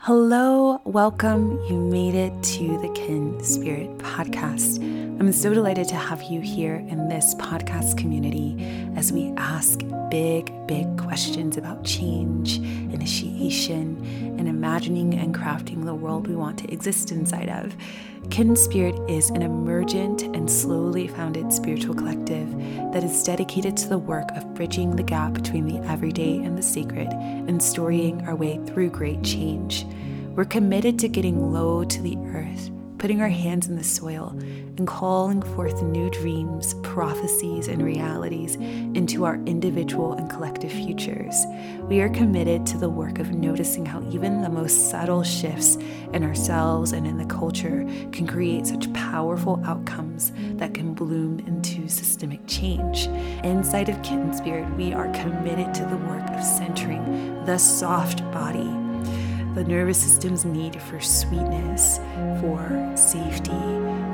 Hello, welcome. You made it to the Kinspirit podcast. I'm so delighted to have you here in this podcast community as we ask big, big questions about change, initiation, and imagining and crafting the world we want to exist inside of. Kinspirit is an emergent and slowly founded spiritual collective that is dedicated to the work of bridging the gap between the everyday and the sacred and storying our way through great change. We're committed to getting low to the earth putting our hands in the soil and calling forth new dreams, prophecies, and realities into our individual and collective futures. We are committed to the work of noticing how even the most subtle shifts in ourselves and in the culture can create such powerful outcomes that can bloom into systemic change. Inside of Kinspirit, we are committed to the work of centering the soft body the nervous system's need for sweetness, for safety,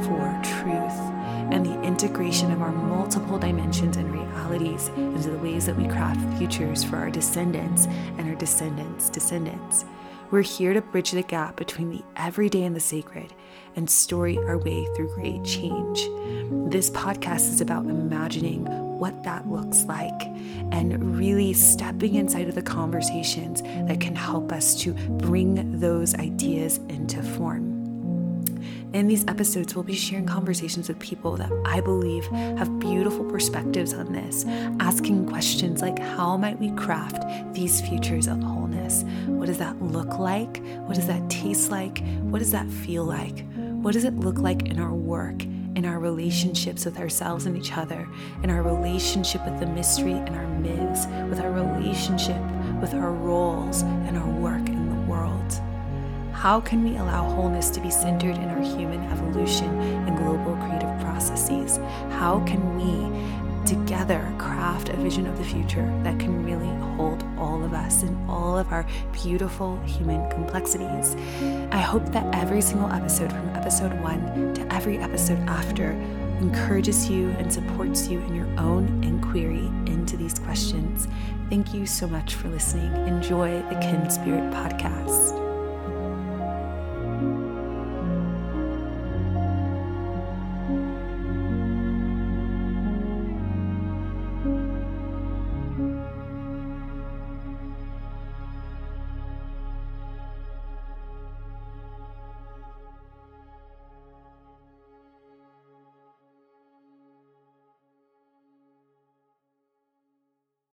for truth, and the integration of our multiple dimensions and realities into the ways that we craft futures for our descendants and our descendants' descendants. We're here to bridge the gap between the everyday and the sacred and story our way through great change. This podcast is about imagining what that looks like and really stepping inside of the conversations that can help us to bring those ideas into form. In these episodes, we'll be sharing conversations with people that I believe have beautiful perspectives on this, asking questions like how might we craft these futures of wholeness? What does that look like? What does that taste like? What does that feel like? What does it look like in our work? in our relationships with ourselves and each other, in our relationship with the mystery and our myths, with our relationship with our roles and our work. How can we allow wholeness to be centered in our human evolution and global creative processes? How can we together craft a vision of the future that can really hold all of us and all of our beautiful human complexities. I hope that every single episode from episode one to every episode after encourages you and supports you in your own inquiry into these questions. Thank you so much for listening. Enjoy the Kinspirit podcast.